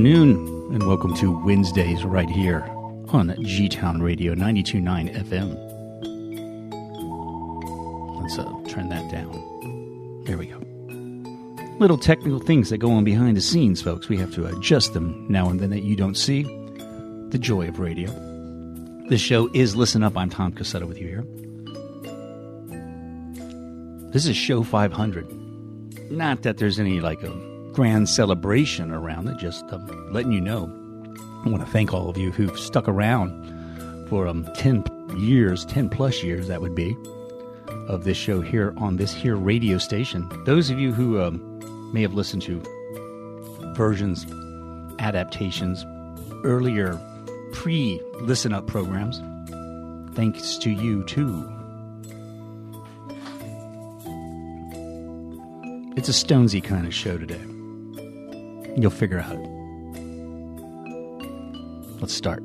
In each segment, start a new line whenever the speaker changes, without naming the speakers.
Afternoon, and welcome to Wednesdays right here on G Town Radio 929 FM. Let's uh, turn that down. There we go. Little technical things that go on behind the scenes, folks. We have to adjust them now and then that you don't see. The joy of radio. This show is Listen Up. I'm Tom Cassetto with you here. This is show 500. Not that there's any like a grand celebration around it, just um, letting you know. I want to thank all of you who've stuck around for um, 10 years, 10 plus years, that would be, of this show here on this here radio station. Those of you who um, may have listened to versions, adaptations, earlier pre listen up programs, thanks to you too. It's a Stonesy kind of show today. You'll figure out. Let's start.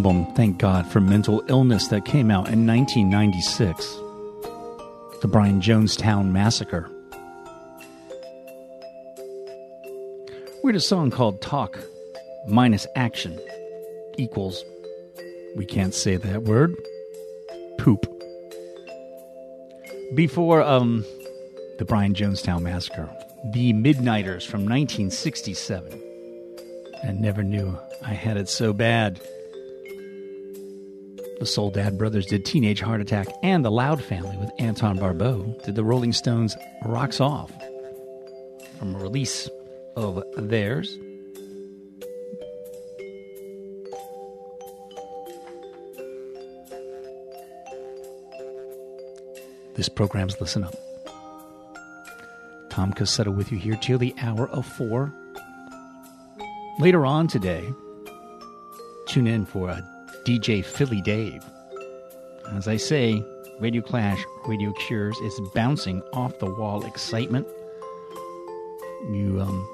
Album, Thank God for Mental Illness, that came out in 1996. The Brian Jonestown Massacre. We had a song called Talk minus Action equals, we can't say that word, poop. Before um, the Brian Jonestown Massacre, The Midnighters from 1967. I never knew I had it so bad. The Soul Dad Brothers did Teenage Heart Attack, and the Loud Family with Anton Barbeau did the Rolling Stones Rocks Off from a release of theirs. This program's Listen Up. Tom Cassetto with you here till the hour of four. Later on today, tune in for a DJ Philly Dave. As I say, Radio Clash, Radio Cures is bouncing off the wall excitement. You um,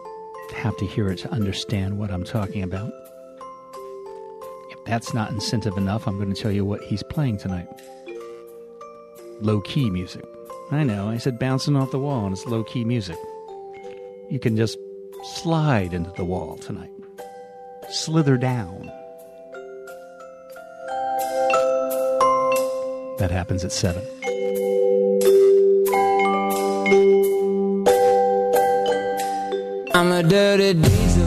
have to hear it to understand what I'm talking about. If that's not incentive enough, I'm going to tell you what he's playing tonight. Low key music. I know, I said bouncing off the wall, and it's low key music. You can just slide into the wall tonight. Slither down. That happens at 7.
I'm a dirty diesel.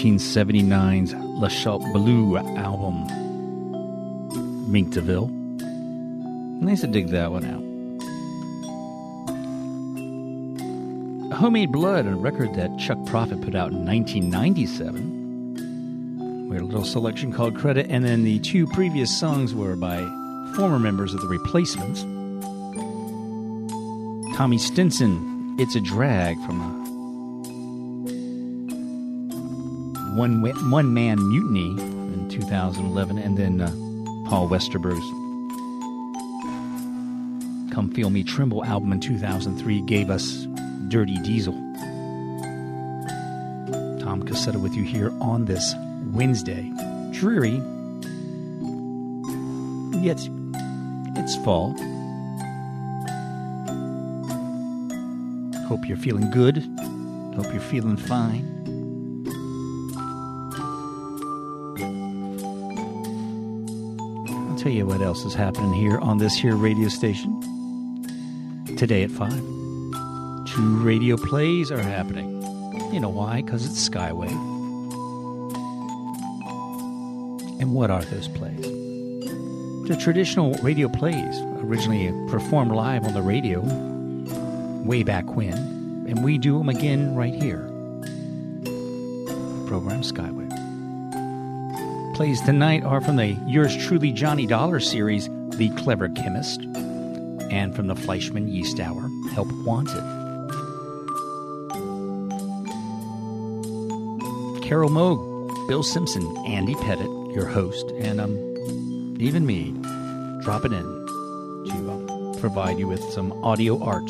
1979's Le Chat Bleu album, Mink DeVille. Nice to dig that one out. Homemade Blood, a record that Chuck Prophet put out in 1997. We had a little selection called Credit, and then the two previous songs were by former members of the Replacements. Tommy Stinson, It's a Drag from one one man mutiny in 2011, and then uh, Paul Westerberg's "Come Feel Me Tremble" album in 2003 gave us "Dirty Diesel." Tom Cassetta with you here on this Wednesday, dreary, yet it's fall. Hope you're feeling good. Hope you're feeling fine. Tell you what else is happening here on this here radio station. Today at 5. Two radio plays are happening. You know why? Because it's Skyway. And what are those plays? They're traditional radio plays, originally performed live on the radio way back when, and we do them again right here. Program Skyway. Plays tonight are from the Yours Truly Johnny Dollar series, The Clever Chemist, and from the Fleischmann Yeast Hour, Help Wanted. Carol Moog, Bill Simpson, Andy Pettit, your host, and um, even me, dropping in to um, provide you with some audio art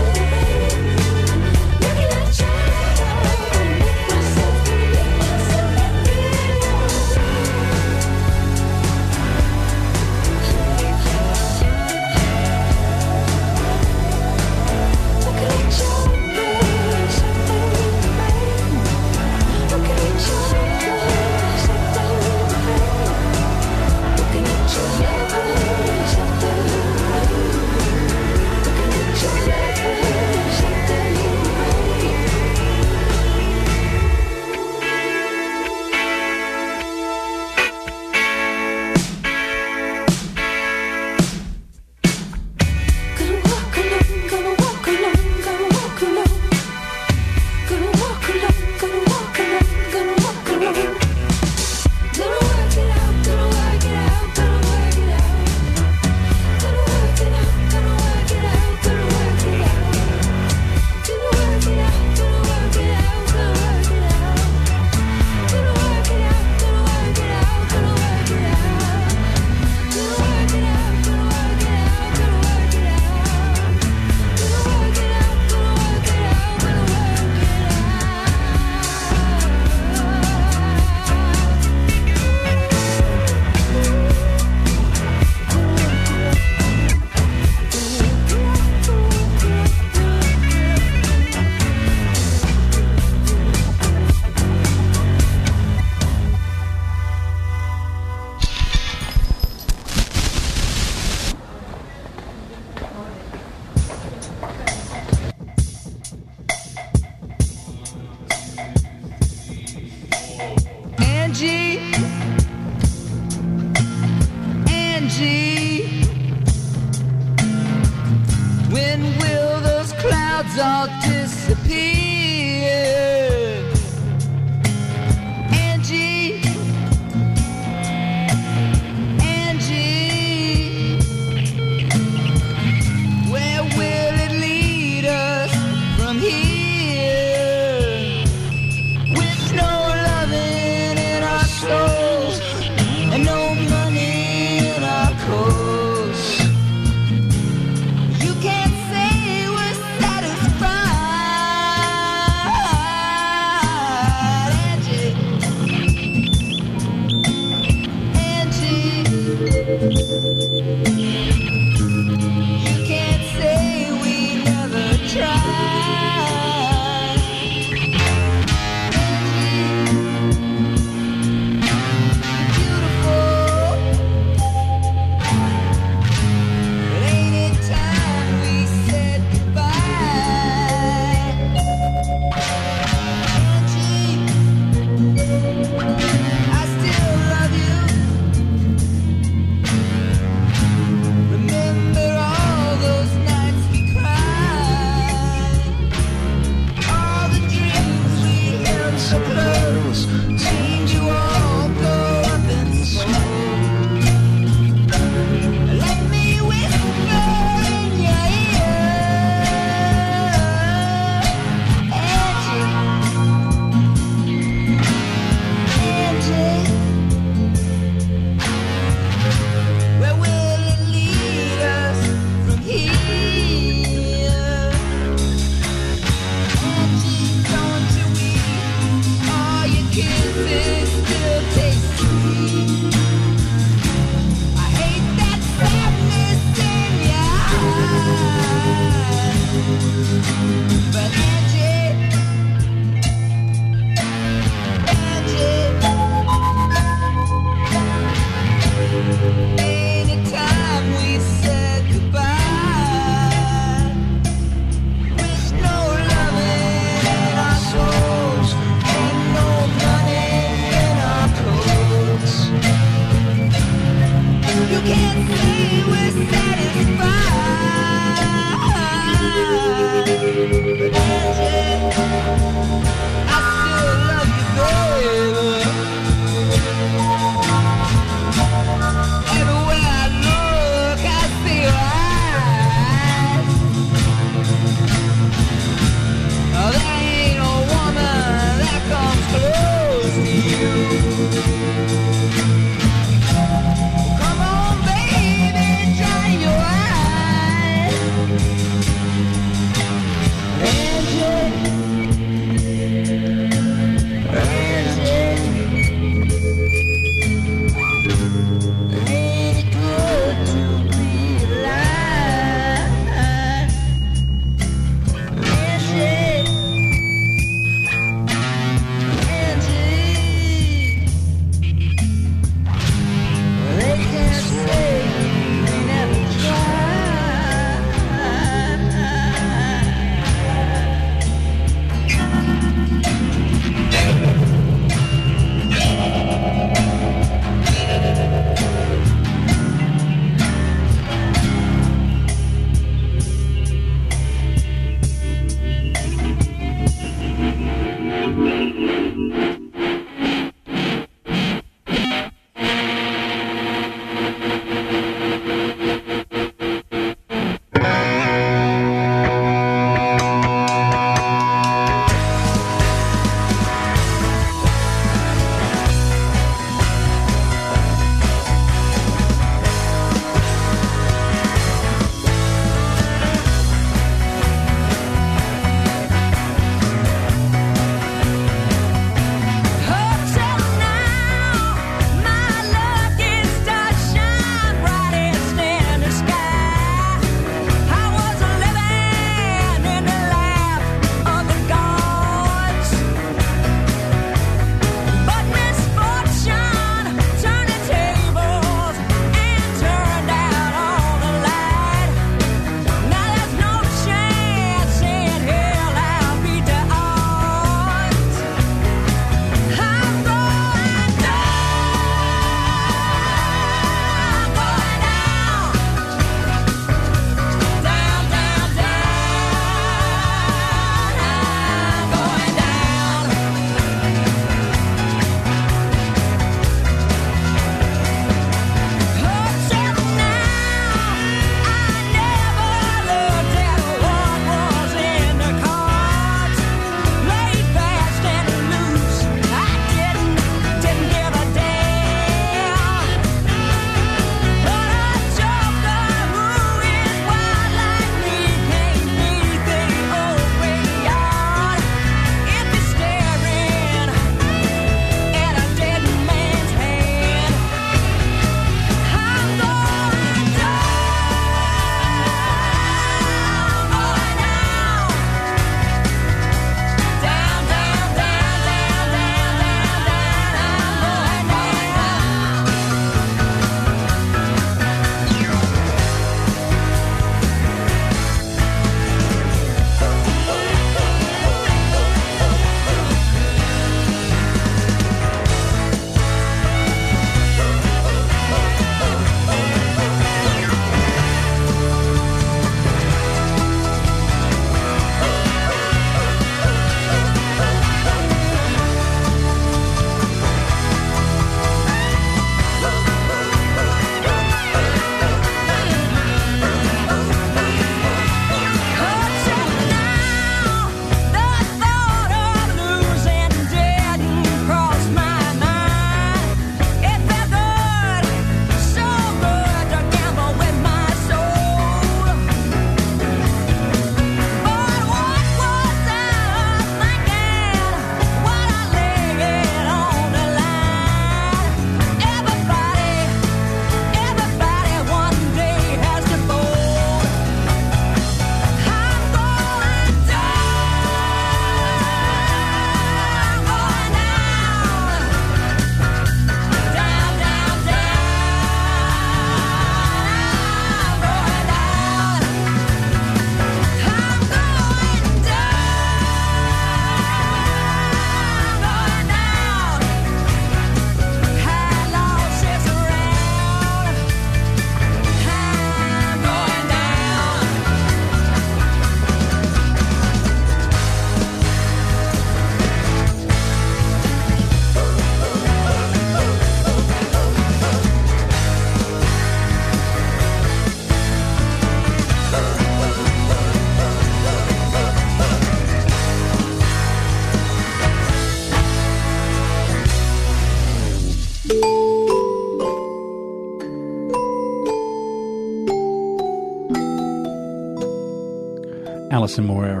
Allison Moorer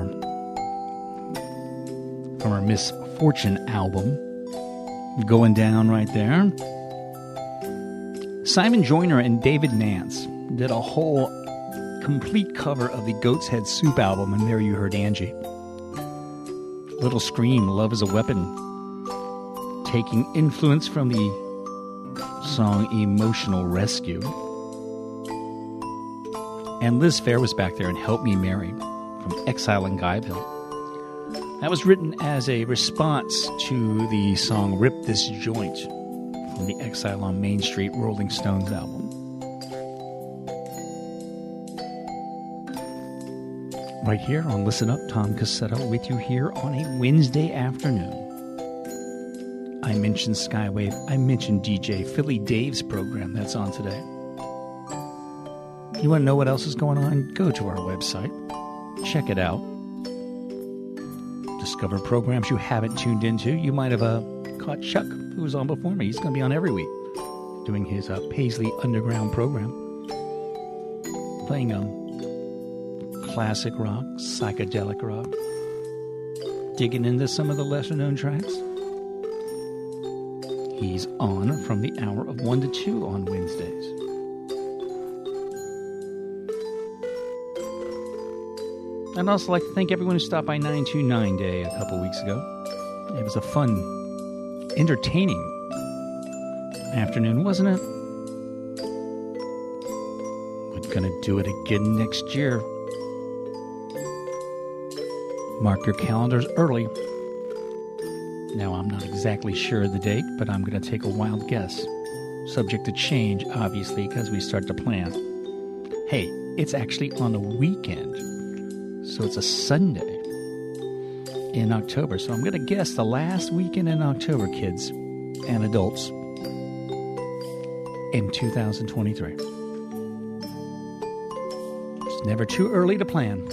from our Miss Fortune album. Going down right there. Simon Joyner and David Nance did a whole complete cover of the Goat's Head Soup album, and there you heard Angie. Little Scream, Love is a Weapon, taking influence from the song Emotional Rescue. And Liz Phair was back there and Help Me Mary from Exile in Guyville. That was written as a response to the song Rip This Joint from the Exile on Main Street Rolling Stones album. Right here on Listen Up, Tom Cassetto with you here on a Wednesday afternoon. I mentioned Skywave, I mentioned DJ Philly Dave's program that's on today. You want to know what else is going on? Go to our website, check it out. Discover programs you haven't tuned into. You might have uh, caught Chuck, who was on before me. He's going to be on every week doing his uh, Paisley Underground program, playing um, classic rock, psychedelic rock, digging into some of the lesser known tracks. He's on from the hour of 1 to 2 on Wednesdays. I'd also like to thank everyone who stopped by 929 Day a couple weeks ago. It was a fun, entertaining afternoon, wasn't it? We're going to do it again next year. Mark your calendars early. Now, I'm not exactly sure of the date, but I'm going to take a wild guess. Subject to change, obviously, because we start to plan. Hey, it's actually on the weekend. So it's a Sunday in October. So I'm going to guess the last weekend in October, kids and adults, in 2023. It's never too early to plan.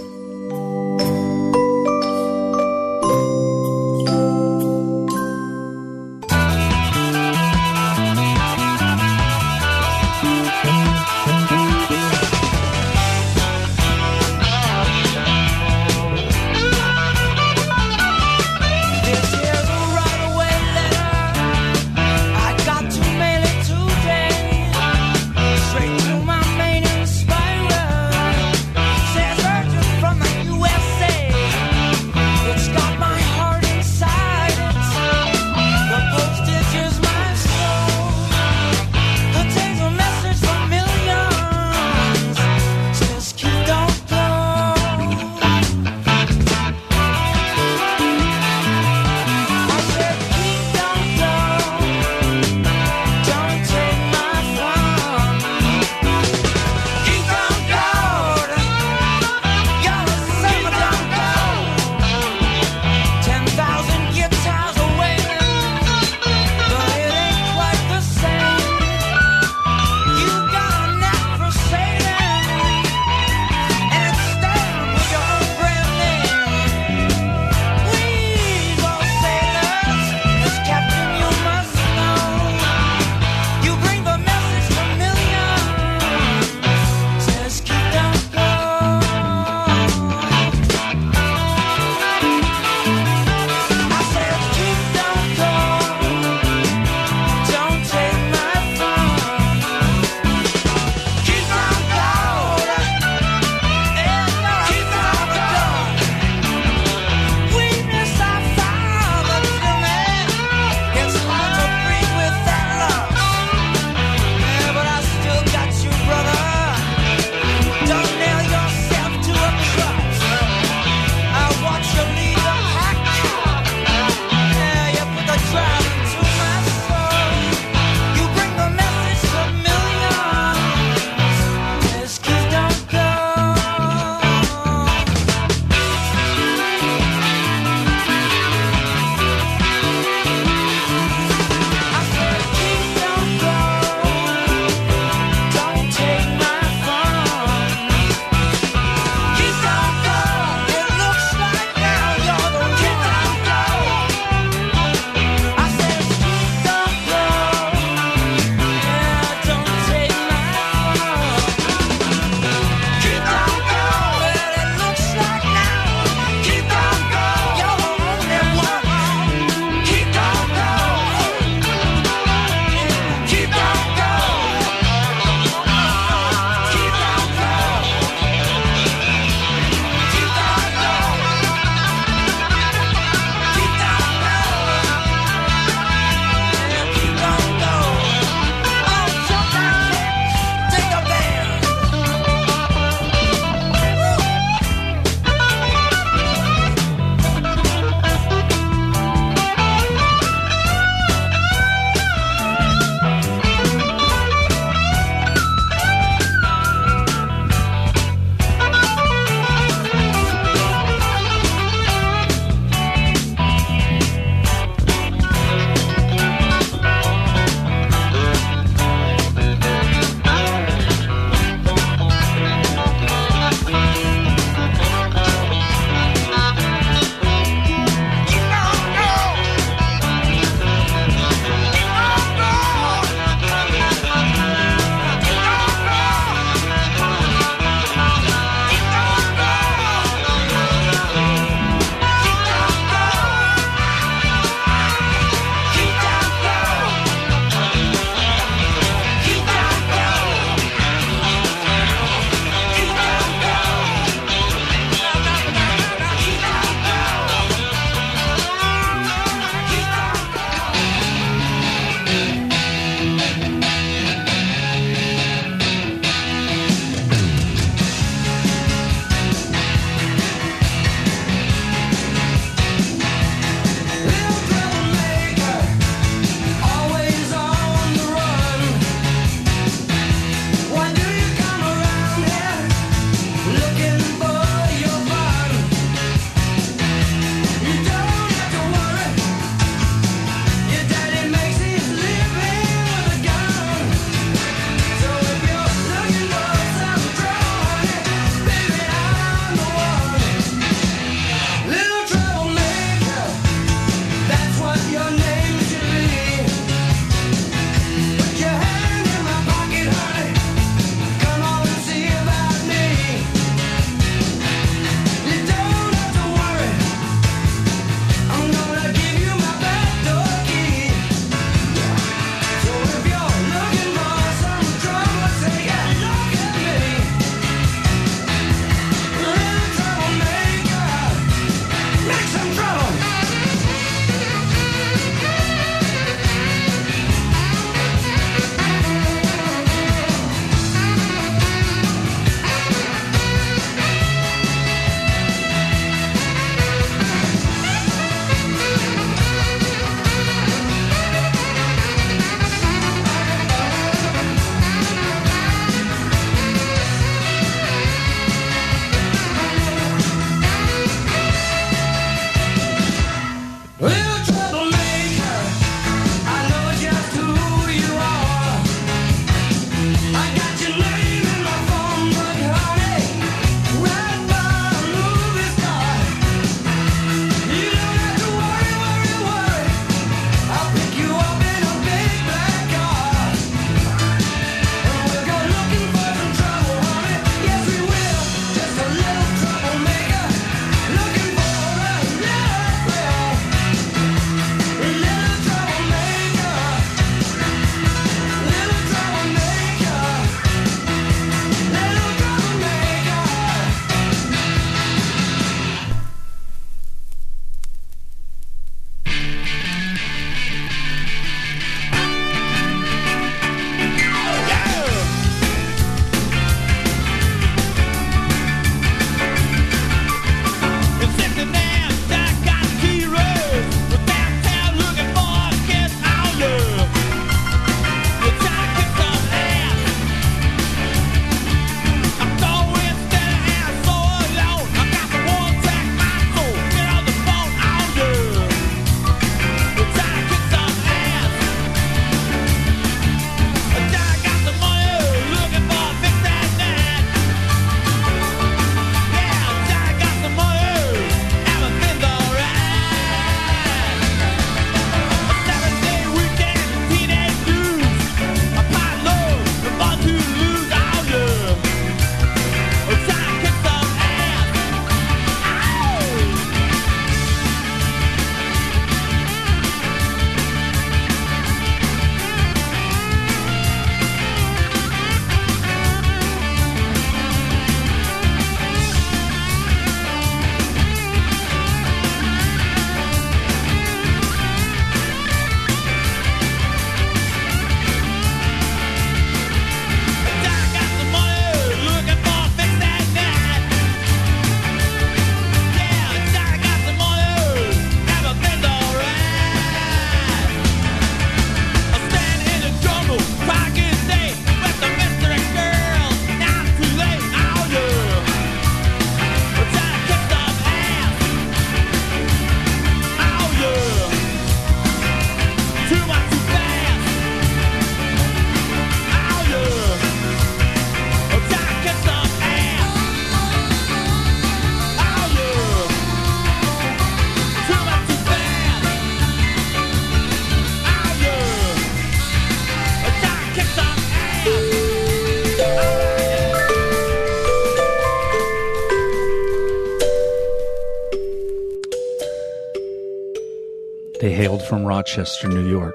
From
Rochester, New York.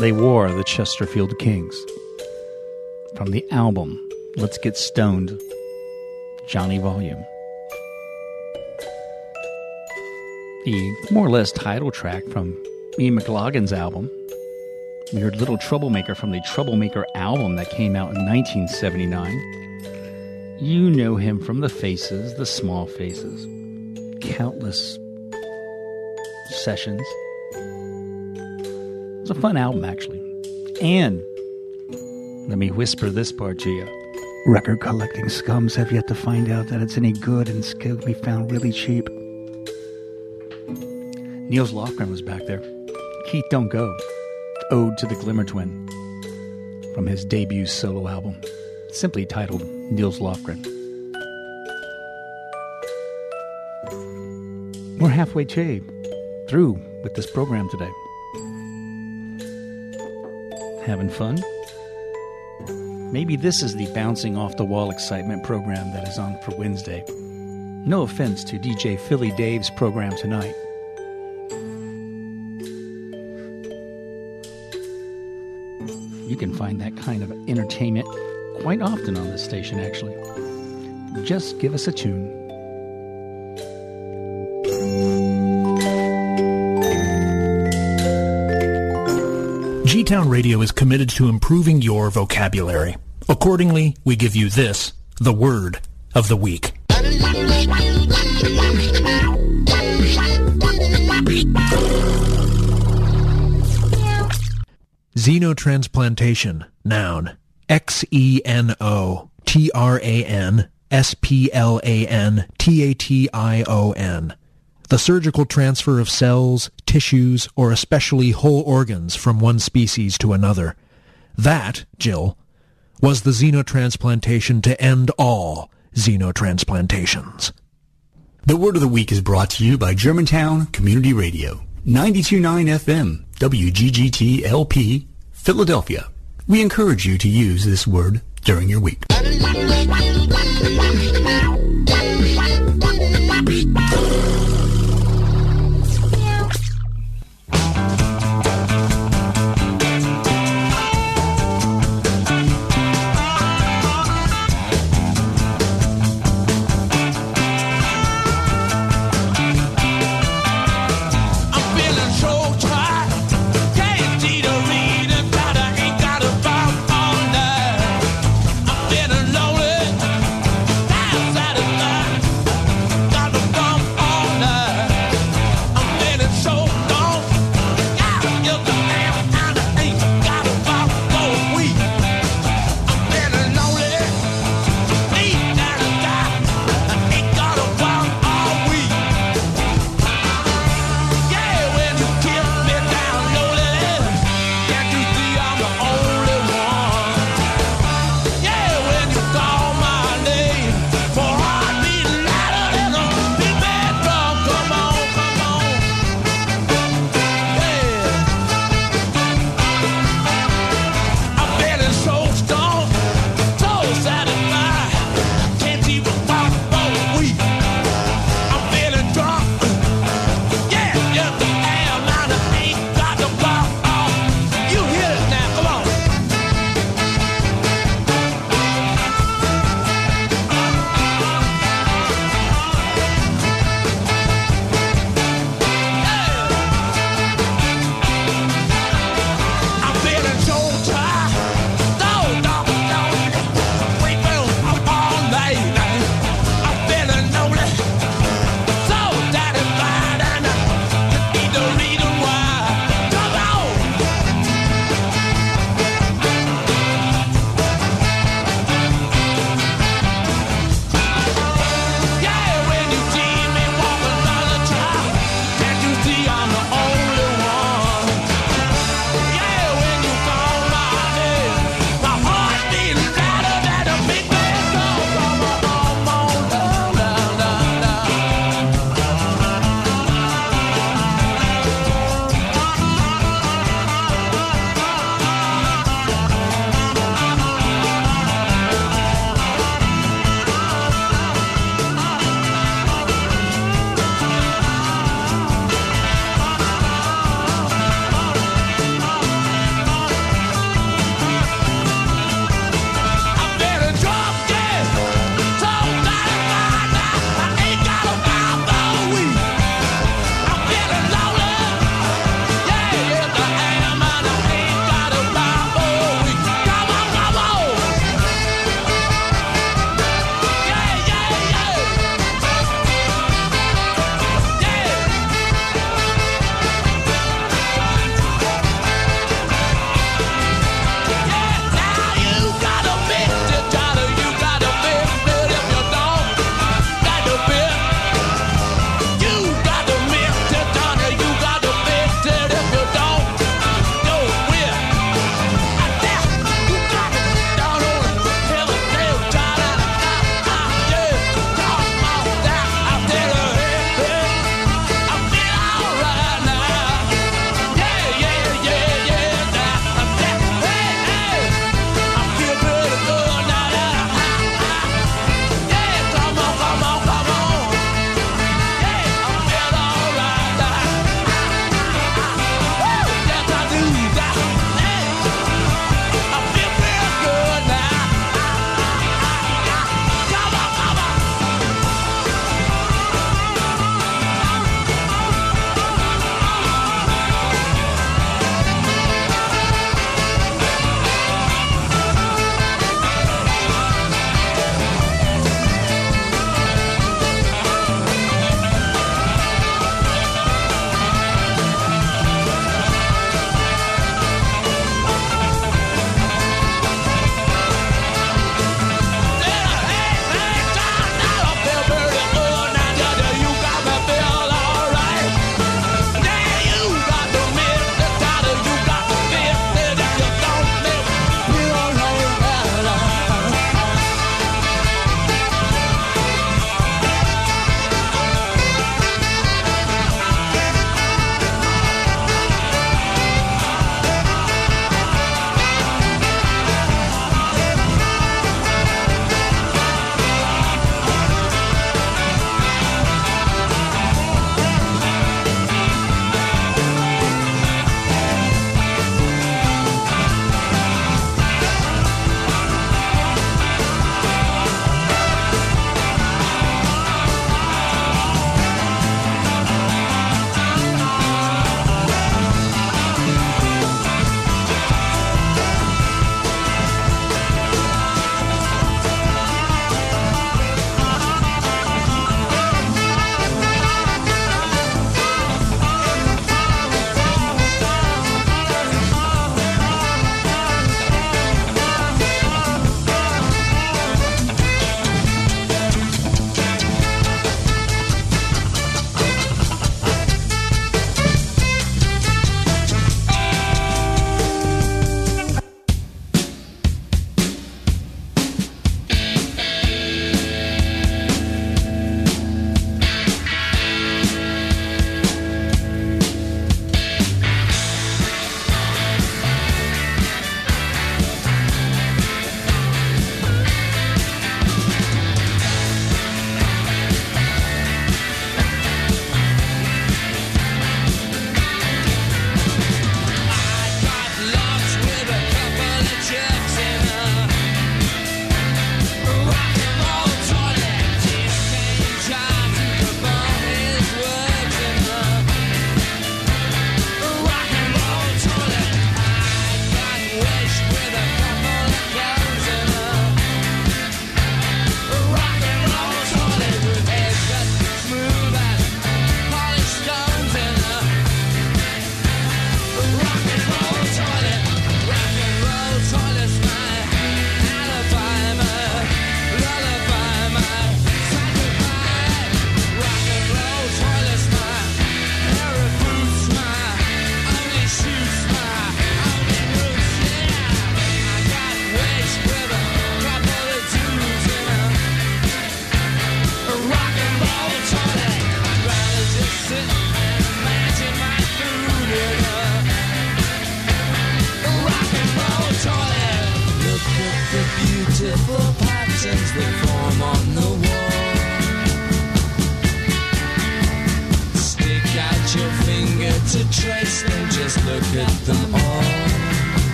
They wore the Chesterfield Kings. From the album Let's Get Stoned, Johnny Volume. The more or less title track from Ian McLagan's album, Weird Little Troublemaker from the Troublemaker album that came out in 1979. You know him from the faces, the small faces, countless sessions. It's a fun album, actually. And let me whisper this part to you. Record collecting scums have yet to find out that it's any good and it's to be found really cheap. Nils Lofgren was back there. Keith Don't Go, Ode to the Glimmer Twin, from his debut solo album, simply titled Nils Lofgren. We're halfway through with this program today. Having fun? Maybe this is the bouncing off the wall excitement program that is on for Wednesday. No offense to DJ Philly Dave's program tonight. You can find that kind of entertainment quite often on this station, actually. Just give us a tune.
Town Radio is committed to improving your vocabulary. Accordingly, we give you this, the word of the week. Xenotransplantation, noun. X E N The surgical transfer of cells, tissues, or especially whole organs from one species to another. That, Jill, was the xenotransplantation to end all xenotransplantations.
The word of the week is brought to you by Germantown Community Radio, 929 FM, WGGT LP, Philadelphia. We encourage you to use this word during your week.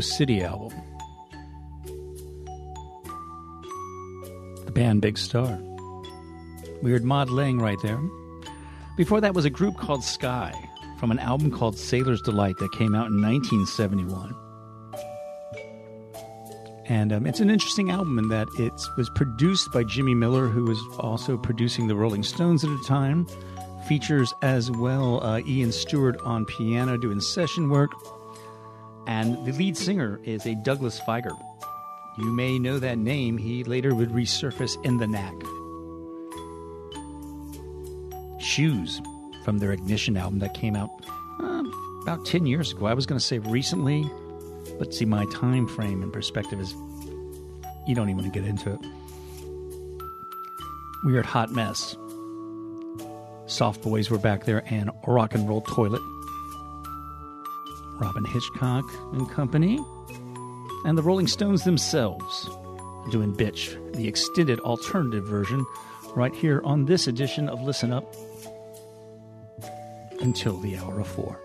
City album. The band Big Star. Weird Mod Lang right there. Before that was a group called Sky from an album called Sailor's Delight that came out in 1971. And um, it's an interesting album in that it was produced by Jimmy Miller, who was also producing the Rolling Stones at the time. Features as well uh, Ian Stewart on piano doing session work. And the lead singer is a Douglas Fieger. You may know that name. He later would resurface in the Knack. Shoes from their Ignition album that came out uh, about 10 years ago. I was going to say recently, but see, my time frame and perspective is you don't even want to get into it. Weird Hot Mess. Soft Boys were back there, and Rock and Roll Toilet. Robyn Hitchcock and Company. And the Rolling Stones themselves doing Bitch, the extended alternative version, right here on this edition of Listen Up until the hour of four.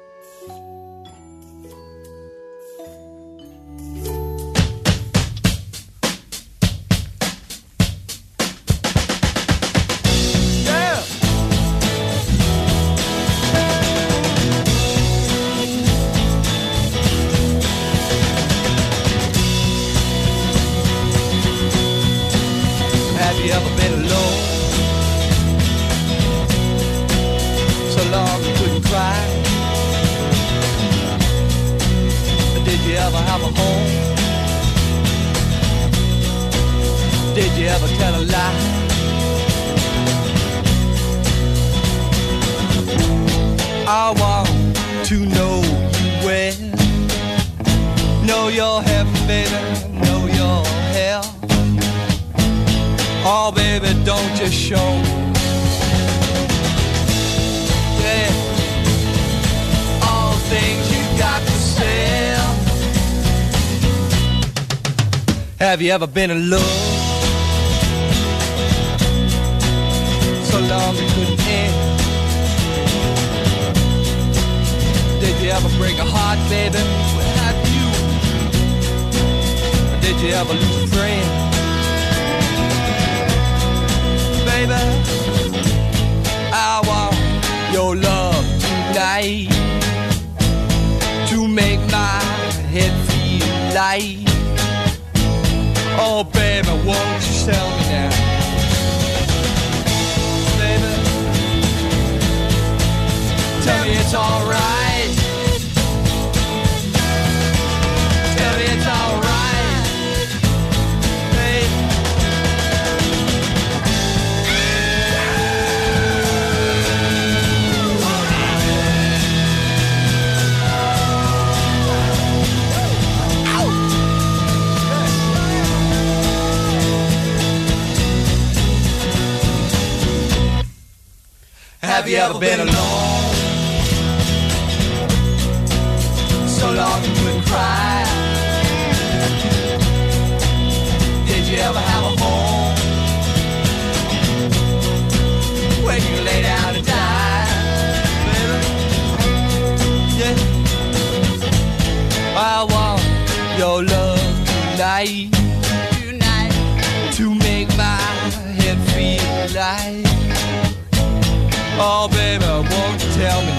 Ever been in love? So long it couldn't end. Did you ever break a heart, baby? Have you? Or did you ever lose a friend? Baby, I want your love tonight to make my head feel light. Oh, baby, won't you tell me now? Baby, tell me it's alright. Have you ever been alone? So long you couldn't cry. Did you ever have a home? When you lay down and die, baby. Yeah. I want your love tonight. Tonight. To make my head feel light. Oh, baby, won't you tell me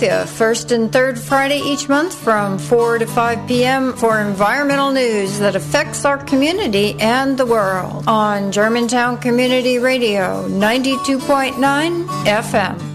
Philadelphia, first and third Friday each month from 4 to 5 p.m. for environmental news that affects our community and the world on Germantown Community Radio 92.9 FM.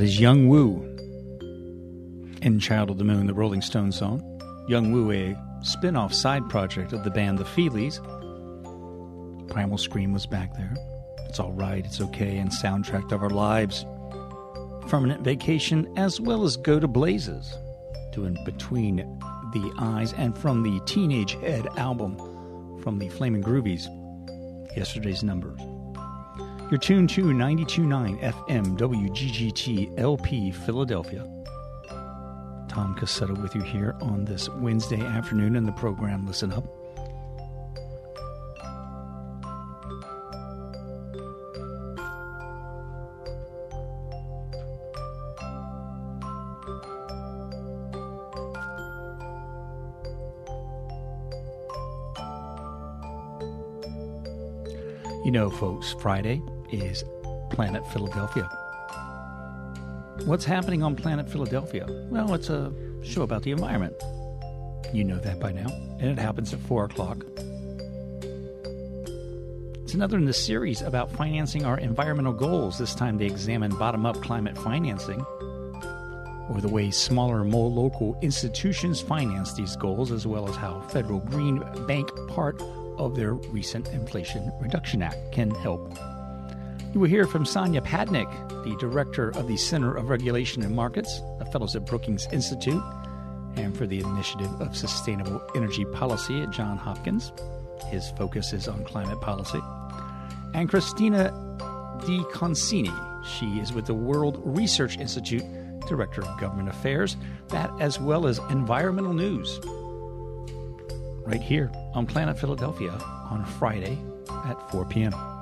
That
is Yung Wu in Child of the Moon, the Rolling Stones song. Yung Wu, a spin off side project of the band The Feelies. Primal Scream was back there. It's All Right, It's Okay, and Soundtrack of Our Lives. Permanent Vacation, as well as Go to Blazes, doing Between the Eyes, and from the Teenage Head album from the Flaming Groovies, yesterday's numbers. You're tuned to 92.9 FM WGGT LP Philadelphia. Tom Cassetto with you here on this Wednesday afternoon in the program Listen Up. You know, folks, Friday is Planet Philadelphia. What's happening on Planet Philadelphia? Well, it's a show about the environment. You know that by now, and it happens at 4 o'clock. It's another in the series about financing our environmental goals. This time they examine bottom up climate financing, or the way smaller, more local institutions finance these goals, as well as how Federal Green Bank, part of their recent Inflation Reduction Act, can help you will hear from Sanjay Patnaik, the director of the Center of Regulation and Markets, a fellows at Brookings Institute, and for the Initiative of Sustainable Energy Policy at Johns Hopkins. His focus is on climate policy. And Christina DeConcini. She is with the World Research Institute, Director of Government Affairs, that as well as environmental news. Right here on Planet Philadelphia on Friday at 4 p.m.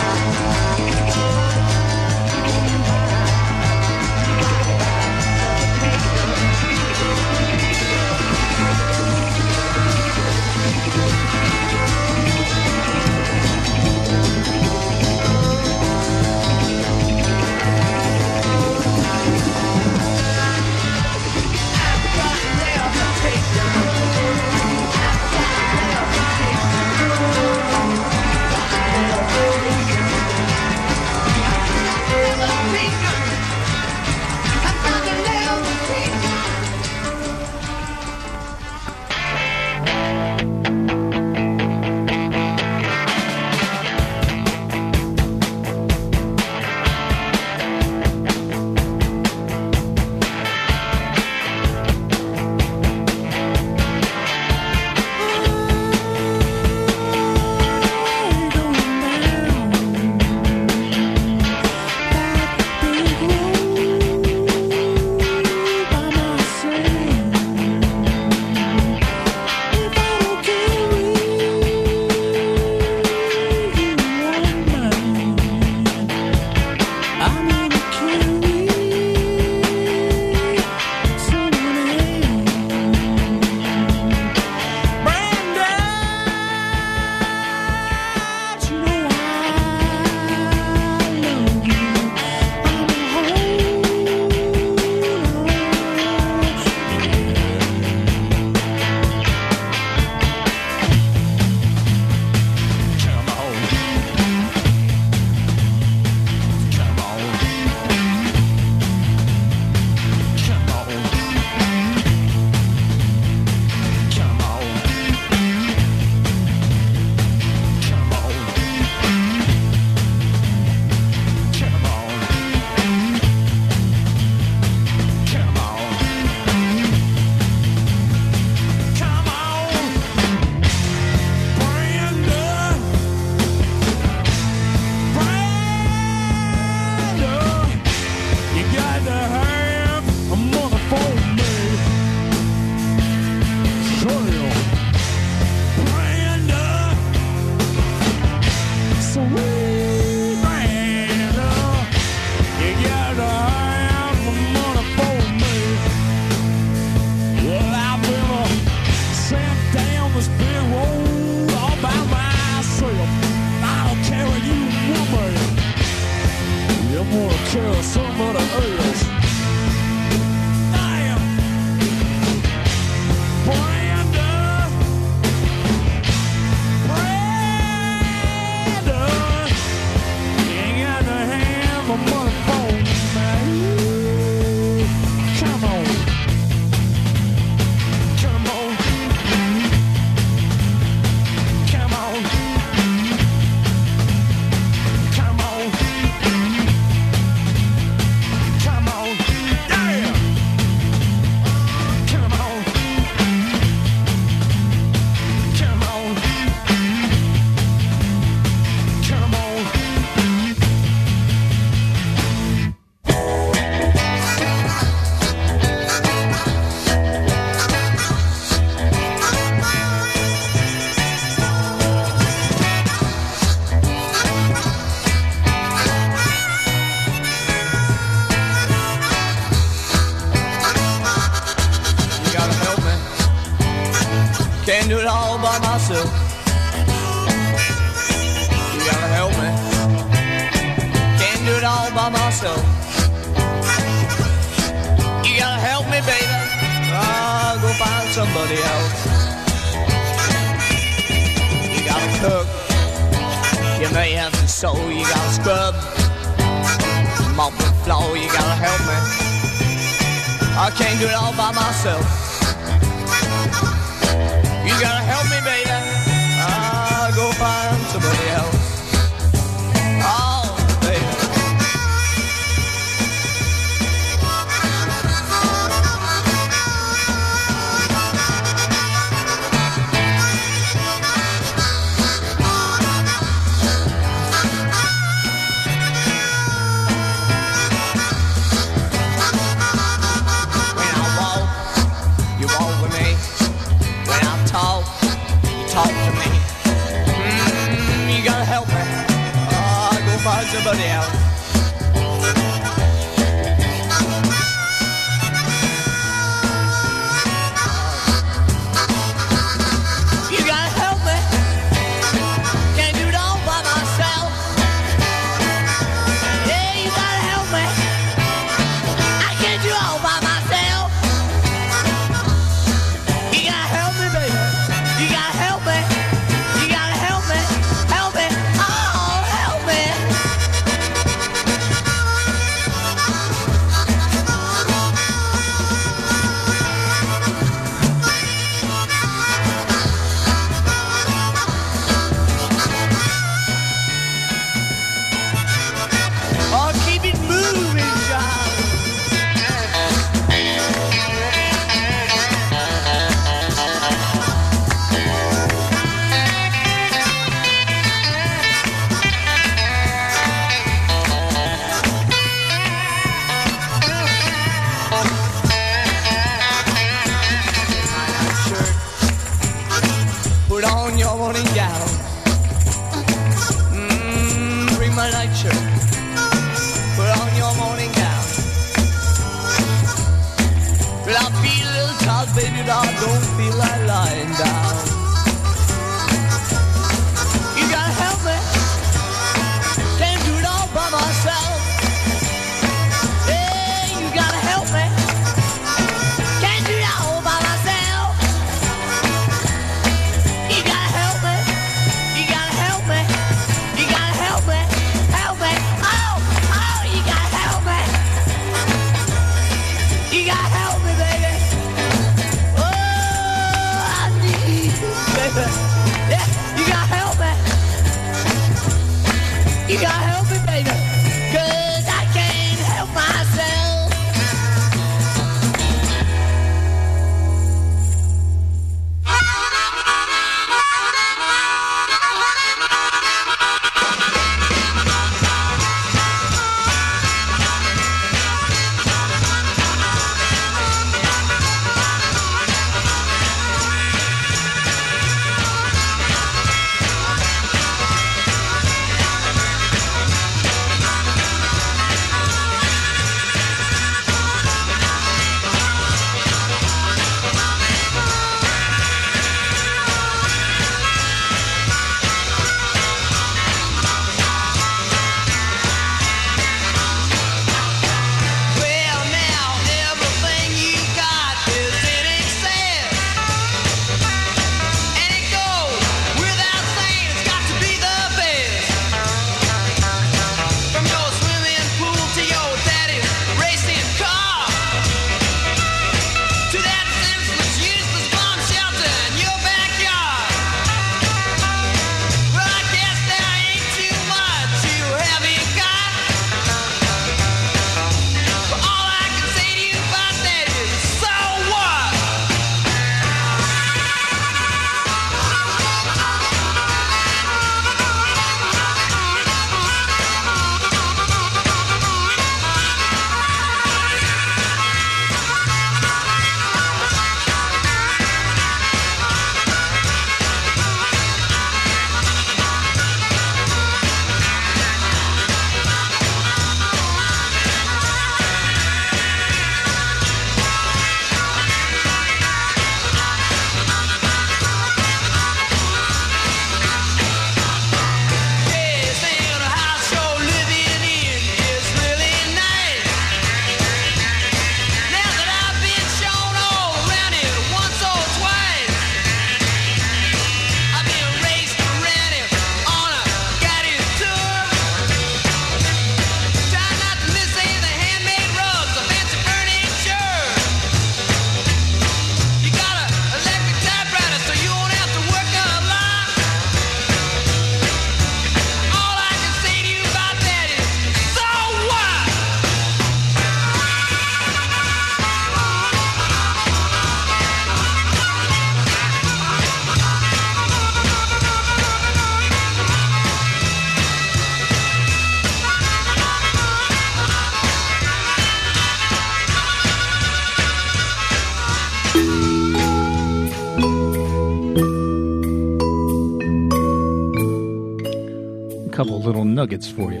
nuggets for you.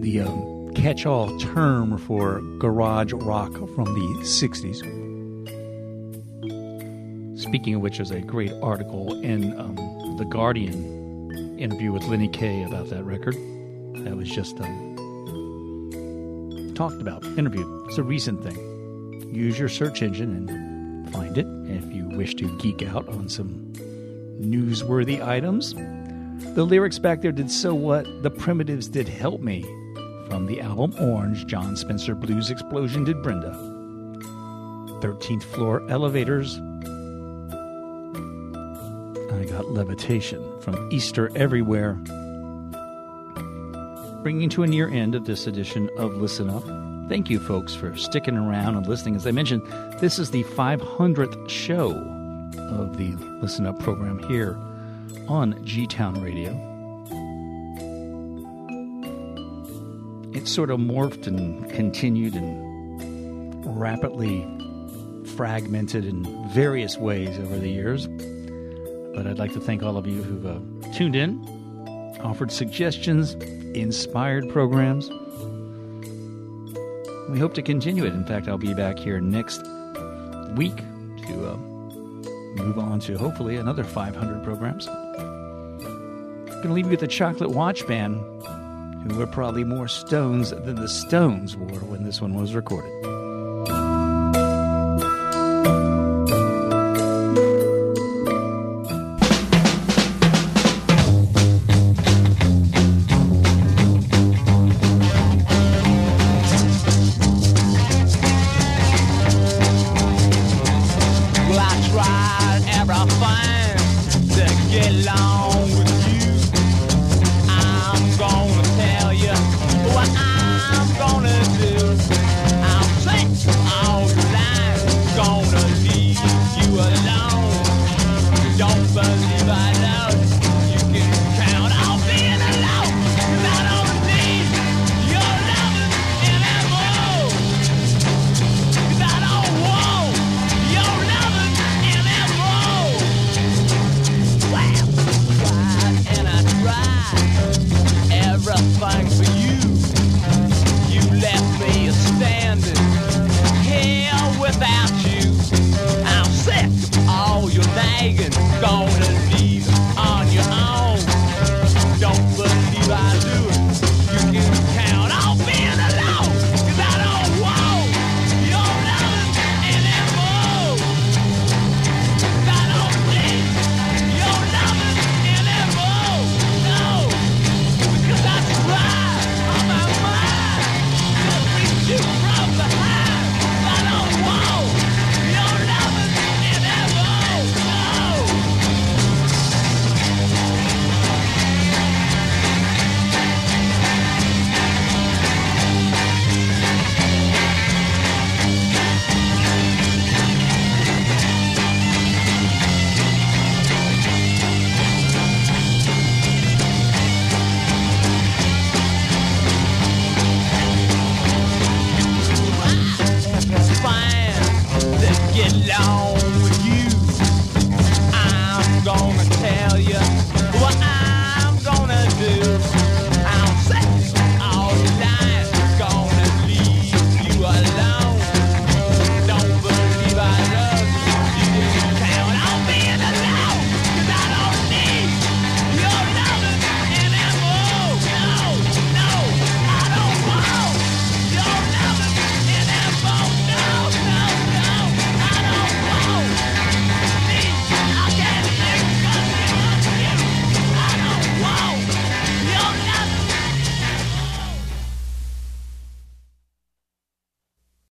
The um, catch all term for garage rock from the 60s. Speaking of which, there's a great article in um, The Guardian interview with Lenny Kaye about that record. That was just um, talked about, interviewed. It's a recent thing. Use your search engine and find it if you wish to geek out on some newsworthy items. The lyrics back there did So What? The Primitives Did Help Me. From the album Orange, Jon Spencer Blues Explosion Did Brenda. 13th Floor Elevators. I got Levitation from Easter Everywhere. Bringing to a near end of this edition of Listen Up. Thank you, folks, for sticking around and listening. As I mentioned, this is the 500th show of the Listen Up program here on G Town Radio. It sort of morphed and continued and rapidly fragmented in various ways over the years. But I'd like to thank all of you who've uh, tuned in, offered suggestions, inspired programs. We hope to continue it. In fact, I'll be back here next week to uh, move on to hopefully another 500 programs. Going to leave you with the Chocolate Watch Band, who were probably more Stones than the Stones were when this one was recorded.